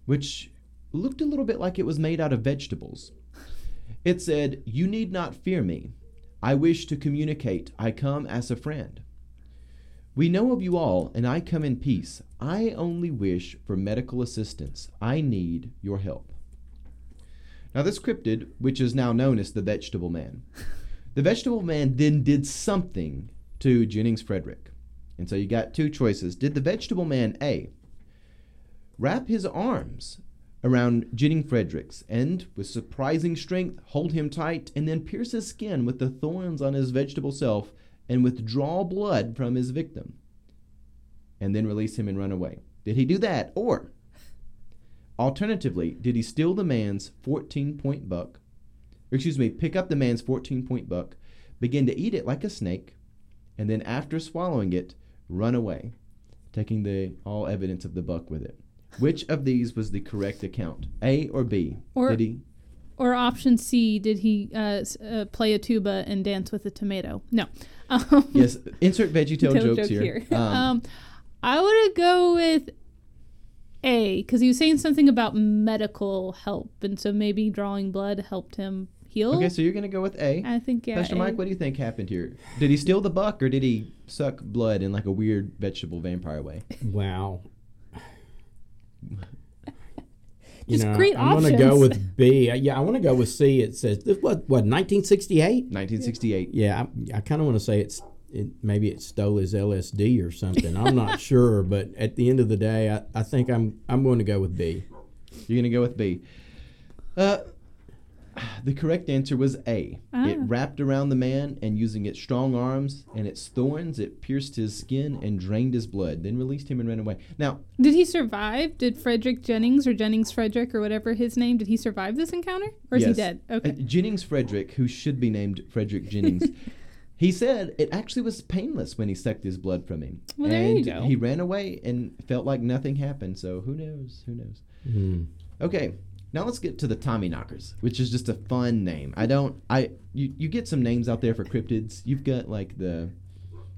which looked a little bit like it was made out of vegetables, it said, You need not fear me. I wish to communicate. I come as a friend. We know of you all, and I come in peace. I only wish for medical assistance. I need your help. Now, this cryptid, which is now known as the Vegetable Man, the Vegetable Man then did something to Jennings Frederick. And so you got two choices. Did the Vegetable Man A wrap his arms around Jennings Fredericks and, with surprising strength, hold him tight and then pierce his skin with the thorns on his vegetable self and withdraw blood from his victim and then release him and run away? Did he do that? Or, alternatively, did he steal the man's 14 point buck? Or, excuse me, pick up the man's 14 point buck, begin to eat it like a snake, and then after swallowing it, run away, taking the all evidence of the buck with it? Which of these was the correct account? A or B? Or- did he? Or option C, did he uh, uh, play a tuba and dance with a tomato? No. Um, Yes. Insert VeggieTale Tale jokes joke here. here. Um, Um, I would go with A because he was saying something about medical help, and so maybe drawing blood helped him heal. okay, so you're gonna go with A. I think yeah. Pastor A. Mike, what do you think happened here? Did he steal the buck or did he suck blood in like a weird vegetable vampire way? Wow. You Just know, great I'm gonna go with B. Yeah, I want to go with C. It says this what what 1968. 1968. Yeah, I, I kind of want to say it's it, maybe it stole his LSD or something. I'm not sure, but at the end of the day, I, I think I'm I'm going to go with B. You're gonna go with B. Uh, the correct answer was A. It Ah. wrapped around the man and using its strong arms and its thorns, it pierced his skin and drained his blood, then released him and ran away. Now, Did he survive? Did Frederick Jennings or Jennings Frederick or whatever his name? Did he survive this encounter, or is yes, he dead? Okay. uh, Jennings Frederick, who should be named Frederick Jennings, he said it actually was painless when he sucked his blood from him. Well, there you and go. he ran away and felt like nothing happened. So who knows? Who knows? Hmm. Okay, now let's get to the Tommy Knockers, which is just a fun name. I don't, I, you, you get some names out there for cryptids. You've got like the,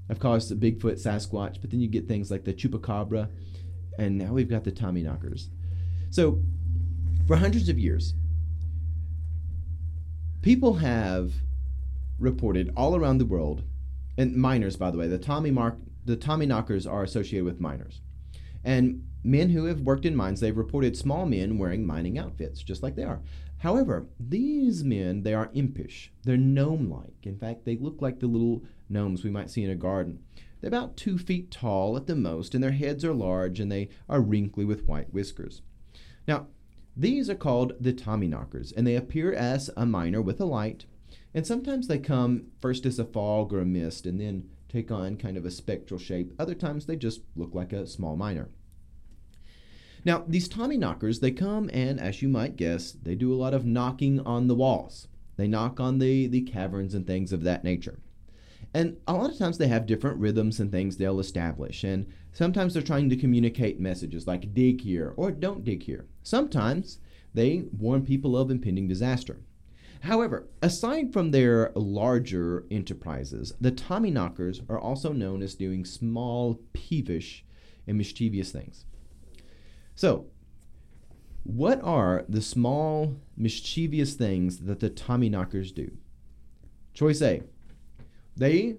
of course, the Bigfoot, Sasquatch, but then you get things like the Chupacabra, and now we've got the Tommy Knockers. So, for hundreds of years, people have reported all around the world, and miners, by the way, the Tommy Mark, the Tommy Knockers are associated with miners, and men who have worked in mines, they've reported small men wearing mining outfits, just like they are. However, these men, they are impish. They're gnome-like. In fact, they look like the little gnomes we might see in a garden. They're about two feet tall at the most, and their heads are large, and they are wrinkly with white whiskers. Now, these are called the Tommyknockers, and they appear as a miner with a light, and sometimes they come first as a fog or a mist, and then take on kind of a spectral shape. Other times they just look like a small miner. Now, these Tommy knockers, they come and, as you might guess, they do a lot of knocking on the walls. They knock on the, the caverns and things of that nature. And a lot of times they have different rhythms and things they'll establish. And sometimes they're trying to communicate messages like dig here or don't dig here. Sometimes they warn people of impending disaster. However, aside from their larger enterprises, the Tommyknockers are also known as doing small, peevish, and mischievous things. So, what are the small, mischievous things that the Tommyknockers do? Choice A. They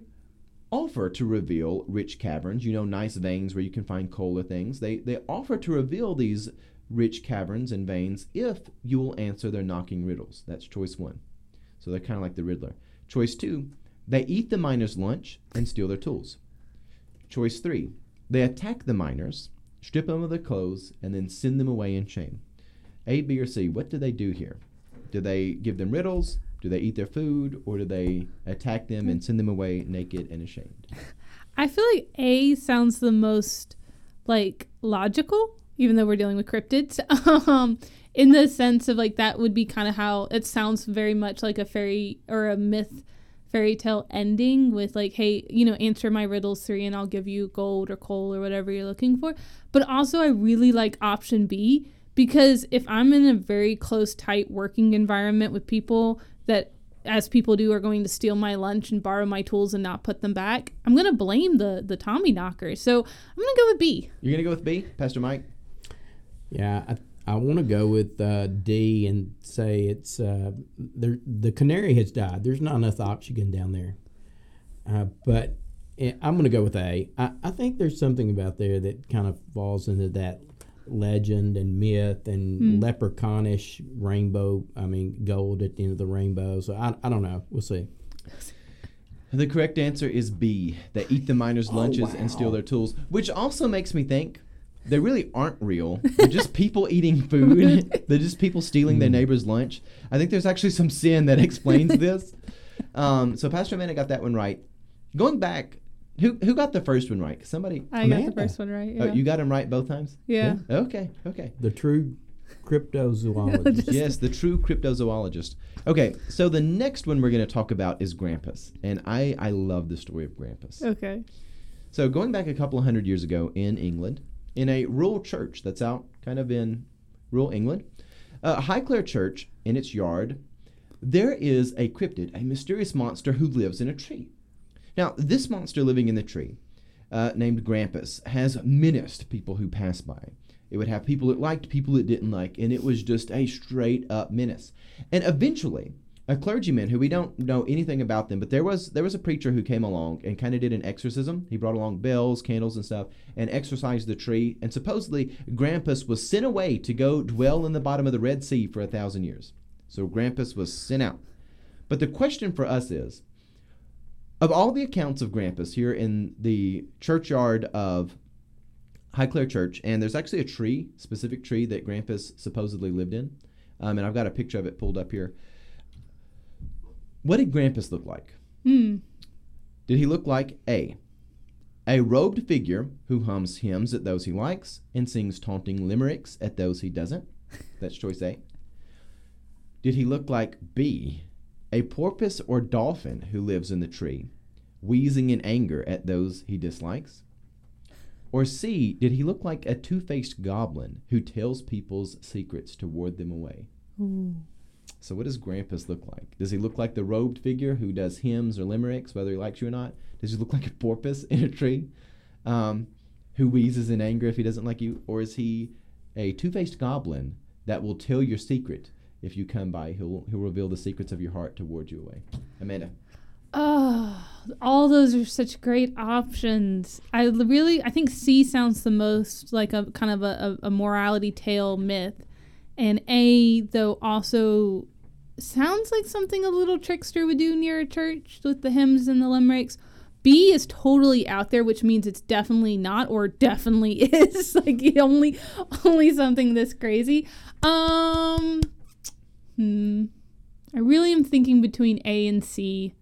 offer to reveal rich caverns, you know, nice veins where you can find coal or things. They, they offer to reveal these rich caverns and veins if you will answer their knocking riddles. That's choice one. So they're kind of like the Riddler. Choice two, they eat the miners' lunch and steal their tools. Choice three, they attack the miners, strip them of their clothes, and then send them away in shame. A, B, or C, what do they do here? Do they give them riddles? Do they eat their food? Or do they attack them and send them away naked and ashamed? I feel like A sounds the most like logical, even though we're dealing with cryptids. um, in the sense of like that would be kind of how it sounds very much like a fairy or a myth fairy tale ending with like hey you know answer my riddles three and i'll give you gold or coal or whatever you're looking for but also i really like option b because if i'm in a very close tight working environment with people that as people do are going to steal my lunch and borrow my tools and not put them back i'm going to blame the the tommy knockers so i'm going to go with b You're going to go with B, Pastor Mike? Yeah, I, I want to go with uh, D and say it's uh, there. The canary has died. There's not enough oxygen down there. Uh, but eh, I'm going to go with A. I, I think there's something about there that kind of falls into that legend and myth and leprechaunish rainbow. I mean, gold at the end of the rainbow. So I, I don't know. We'll see. The correct answer is B. They eat the miners' lunches and steal their tools, which also makes me think they really aren't real. They're just people eating food. They're just people stealing their neighbor's lunch. I think there's actually some sin that explains this. Um, so Pastor Amanda got that one right. Going back, who who got the first one right? Somebody. i got the first one right Oh, you got him right both times. yeah. Okay. Okay. The true cryptozoologist. Just- Yes, the true cryptozoologist. Okay, so the next one we're going to talk about is Grampus, and I I love the story of Grampus. okay So going back a couple of hundred years ago in England, in a rural church that's out kind of in rural England, uh, Highclere Church in its yard, there is a cryptid, a mysterious monster who lives in a tree. Now, this monster living in the tree, uh, named Grampus, has menaced people who pass by. It would have people it liked, people it didn't like, and it was just a straight up menace. And eventually, a clergyman who we don't know anything about them, but there was there was a preacher who came along and kind of did an exorcism. He brought along bells, candles, and stuff, and exorcised the tree. And supposedly, Grampus was sent away to go dwell in the bottom of the Red Sea for a thousand years. So Grampus was sent out. But the question for us is, of all the accounts of Grampus here in the churchyard of Highclere Church, and there's actually a tree, specific tree that Grampus supposedly lived in, um, and I've got a picture of it pulled up here. What did Grampus look like? hmm Did he look like A, a robed figure who hums hymns at those he likes and sings taunting limericks at those he doesn't? That's choice A. Did he look like B, a porpoise or dolphin who lives in the tree, wheezing in anger at those he dislikes? Or C, did he look like a two faced goblin who tells people's secrets to ward them away? Ooh. So, what does Grampus look like? Does he look like the robed figure who does hymns or limericks, whether he likes you or not? Does he look like a porpoise in a tree um, who wheezes in anger if he doesn't like you? Or is he a two faced goblin that will tell your secret if you come by? He'll, he'll reveal the secrets of your heart to ward you away. Amanda. Oh, all those are such great options. I really, I think C sounds the most like a kind of a, a, a morality tale myth, and A though also sounds like something a little trickster would do near a church with the hymns and the limericks. B is totally out there, which means it's definitely not or definitely is. like only only something this crazy. Um hmm. I really am thinking between A and C.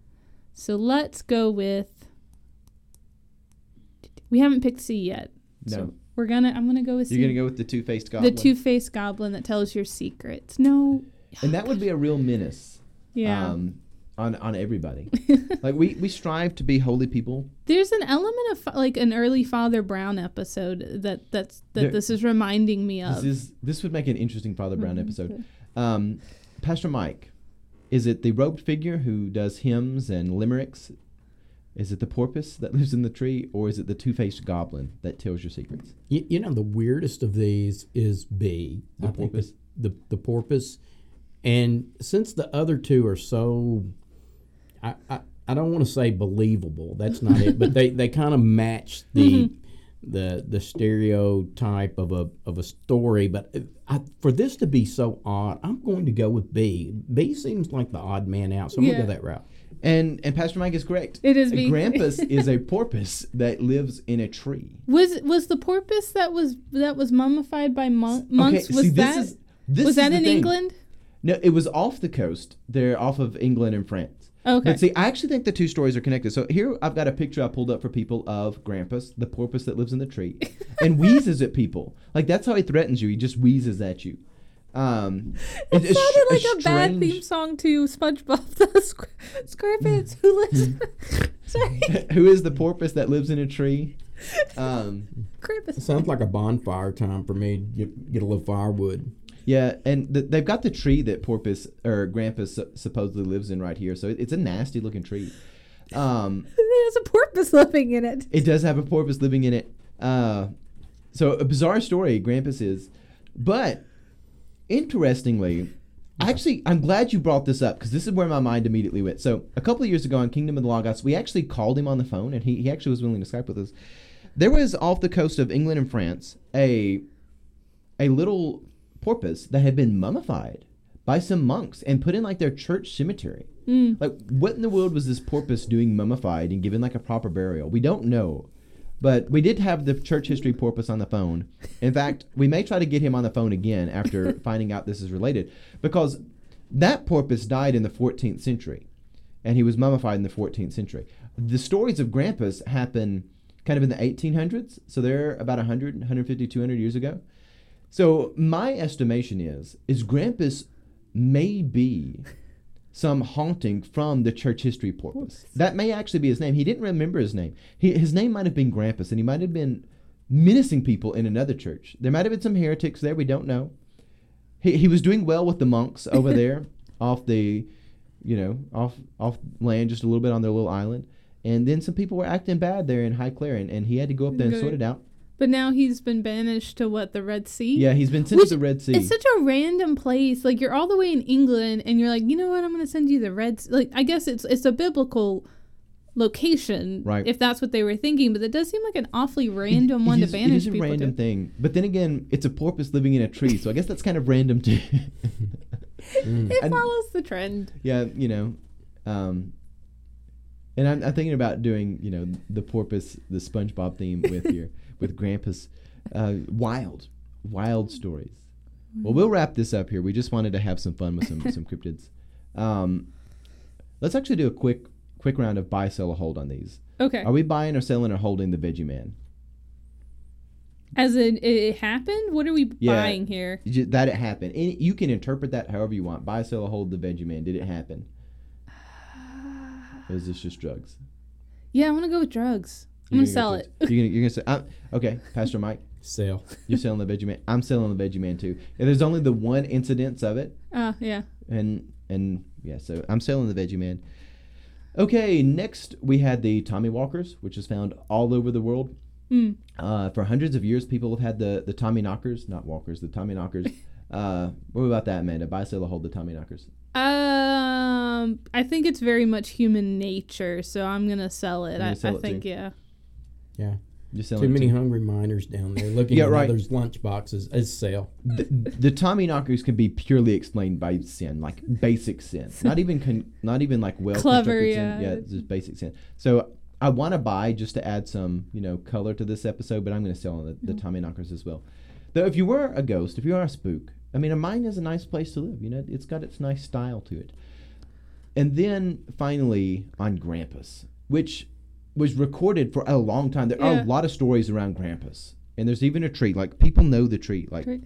So let's go with We haven't picked C yet. No. So We're gonna. I'm gonna go with You're gonna go with the two-faced goblin. the two faced goblin that tells your secrets. No. And that would be a real menace. Yeah. Um, on on everybody. like we we strive to be holy people. There's an element of like an early Father Brown episode that that's that There- this is reminding me This of. is this would make an interesting Father Brown Mhm. episode. Um, Pastor Mike, is it the robed figure who does hymns and limericks? Is it the porpoise that lives in the tree, or is it the two-faced goblin that tells your secrets? You, you know, the weirdest of these is B. The I think porpoise? The, the porpoise. And since the other two are so, I, I, I don't want to say believable. That's not it. But they, they kind of match the mm-hmm. the the stereotype of a of a story. But uh, I, for this to be so odd, I'm going to go with B. B seems like the odd man out, so I'm Yeah. gonna go that route. And and Pastor Mike is correct. It is A me. Grampus is a porpoise that lives in a tree. was was the porpoise that was that was mummified by mon- monks? okay, was see, that this is this was is that in thing. England? No, it was off the coast. They're off of England and France. Okay. But see, I actually think the two stories are connected. So here I've got a picture I pulled up for people of Grampus, the porpoise that lives in the tree, and wheezes at people. Like that's how he threatens you. He just wheezes at you. Um, It it's sounded like str- a bad theme song to SpongeBob the Square- SquarePants who lives. Sorry, Who is the porpoise that lives in a tree? Um, Krampus. It sounds like a bonfire time for me. to Get, get a little firewood. Yeah, and th- they've got the tree that porpoise or Grampus su- supposedly lives in right here. So it, it's a nasty looking tree. Um, There's a porpoise living in it. It does have a porpoise living in it. Uh, so a bizarre story, Grampus is. But interestingly, actually, I'm glad you brought this up because this is where my mind immediately went. So a couple of years ago on Kingdom of the Logos, we actually called him on the phone, and he, he actually was willing to Skype with us. There was off the coast of England and France a a little porpoise that had been mummified by some monks and put in like their church cemetery. Mm. Like, what in the world was this porpoise doing mummified and given like a proper burial? We don't know. But we did have the church history porpoise on the phone. In fact, we may try to get him on the phone again after finding out this is related because that porpoise died in the 14th century and he was mummified in the 14th century. The stories of Grampus happen kind of in the 1800s, so they're about 100, 150, 200 years ago. So my estimation is is Grampus may be some haunting from the church history porpoise. That may actually be his name. He didn't remember his name. He, his name might have been Grampus, and he might have been menacing people in another church. There might have been some heretics there. We don't know. He, he was doing well with the monks over there off the, you know, off off land just a little bit on their little island. And then some people were acting bad there in Highclere, and, and he had to go up there and sort it out. But now he's been banished to what the Red Sea. Yeah, he's been sent Which to the Red Sea. It's such a random place. Like you're all the way in England, and you're like, you know what? I'm going to send you the Red. Sea. Like I guess it's it's a biblical location, Right. If that's what they were thinking, but that does seem like an awfully random It- one it to banish It is a people random to. thing, but then again, it's a porpoise living in a tree, so I guess that's kind of random too. It And- follows the trend. yeah, you know, um, and I'm, I'm thinking about doing, you know, the porpoise, the SpongeBob theme with your with Grampus, uh, wild, wild stories. Well, we'll wrap this up here. We just wanted to have some fun with some some cryptids. Um, let's actually do a quick quick round of buy, sell, or hold on these. Okay. Are we buying or selling or holding the Veggie Man? As in, it, happened. What are we Yeah. buying here? That it happened. And you can interpret that however you want. Buy, sell, or hold the Veggie Man. Did it happen? Or is this just drugs? Yeah, I'm gonna go with drugs. I'm You're gonna sell it. You're gonna, you're gonna say, uh, okay, Pastor Mike, Sell. you're selling the Veggie Man. I'm selling the Veggie Man too. And there's only the one incidence of it, Ah, yeah. and and yeah, so I'm selling the Veggie Man. Okay, next we had the Tommy Walkers, which is found all over the world. Mm. Uh, for hundreds of years, people have had the the Tommy Knockers, not Walkers, the Tommy Knockers. uh, what about that, Amanda? Buy, sell, or hold the Tommy Knockers. Um, I think it's very much human nature, so I'm gonna sell it. You're I, gonna sell I it think too? yeah. Yeah. You're selling Too many too? hungry miners down there looking Yeah, at right. others' lunch boxes as sale. the, the Tommy knockers can be purely explained by sin, like basic sin, not even con, not even like well Clever, yeah. sin. Yeah, just basic sin. So I want to buy just to add some you know color to this episode, but I'm going to sell the, the mm-hmm. Tommy knockers as well. Though if you were a ghost, if you are a spook, I mean, a mine is a nice place to live. You know, it's got its nice style to it. And then finally on Grampus, which was recorded for a long time. There are a lot of stories around Grampus. and there's even a tree. Like people know the tree. Like Tree.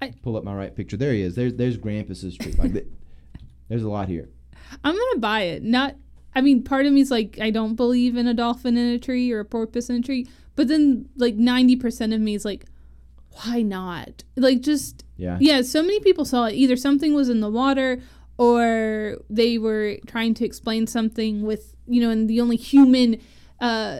I- pull up my right picture. There he is. There's there's Grampus's tree. Like th- there's a lot here. I'm gonna buy it. Not. I mean, part of me's like I don't believe in a dolphin in a tree or a porpoise in a tree, but then like ninety percent of me is like, why not? Like just Yeah. yeah. So many people saw it. Either something was in the water, or they were trying to explain something with you know, and the only human uh,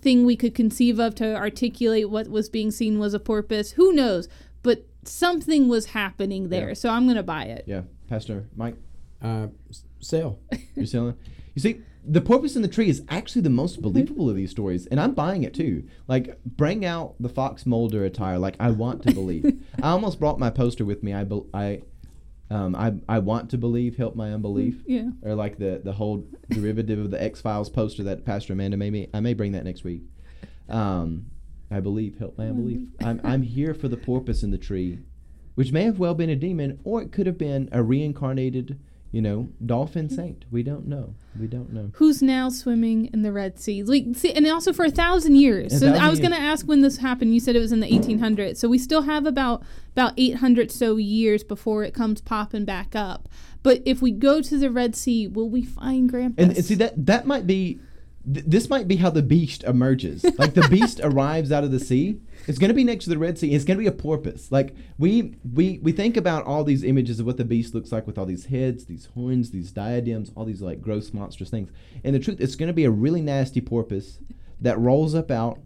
thing we could conceive of to articulate what was being seen was a porpoise. Who knows? But something was happening there, Yeah. so I'm gonna buy it. Yeah. Pastor Mike, Uh, s- sell. you're selling. You see, the porpoise in the tree is actually the most believable of these stories, and I'm buying it too. Like, bring out the Fox Mulder attire. Like, I want to believe. I almost brought my poster with me. I, bel I, um, I, I want to believe. Help my unbelief. Yeah. or like the the whole derivative of the X Files poster that Pastor Amanda made me. I may bring that next week. Um, I believe, help my unbelief. I'm I'm here for the porpoise in the tree, which may have well been a demon, or it could have been a reincarnated, you know, dolphin mm-hmm. saint. We don't know. We don't know. who's now swimming in the Red Sea. Like, see, and also for a thousand years. A so thousand I was going to ask when this happened. You said it was in the 1800s. So we still have about about 800 so years before it comes popping back up. But if we go to the Red Sea, will we find Grampus? And, and see that that might be. Th- This might be how the beast emerges. Like the beast arrives out of the sea. It's going to be next to the Red Sea. It's going to be a porpoise. Like we we we think about all these images of what the beast looks like with all these heads, these horns, these diadems, all these like gross monstrous things. And the truth, it's going to be a really nasty porpoise that rolls up out,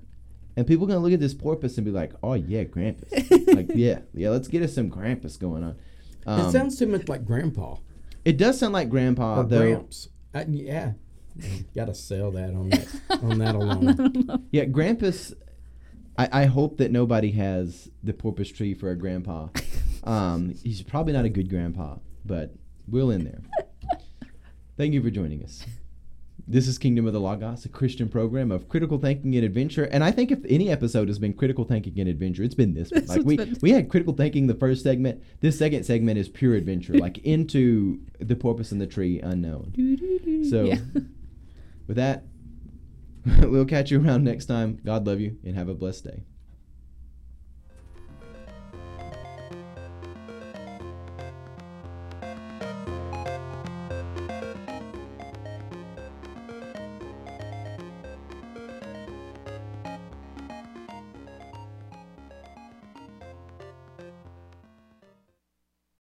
and people are going to look at this porpoise and be like, "Oh yeah, Krampus. like yeah, yeah, let's get us some Krampus going on." Um, it sounds too much like Grandpa it does sound like Grandpa or though. Gramps. Uh, yeah, got to sell that on that on that alone. Yeah, Grampus. I, I hope that nobody has the porpoise tree for a grandpa. Um, he's probably not a good grandpa, but we'll in there. Thank you for joining us. This is Kingdom of the Logos, a Christian program of critical thinking and adventure. And I think if any episode has been critical thinking and adventure, it's been this one. Like we been- we had critical thinking the first segment. This second segment is pure adventure, like into the porpoise and the tree unknown. So, Yeah. With that, we'll catch you around next time. God love you and have a blessed day.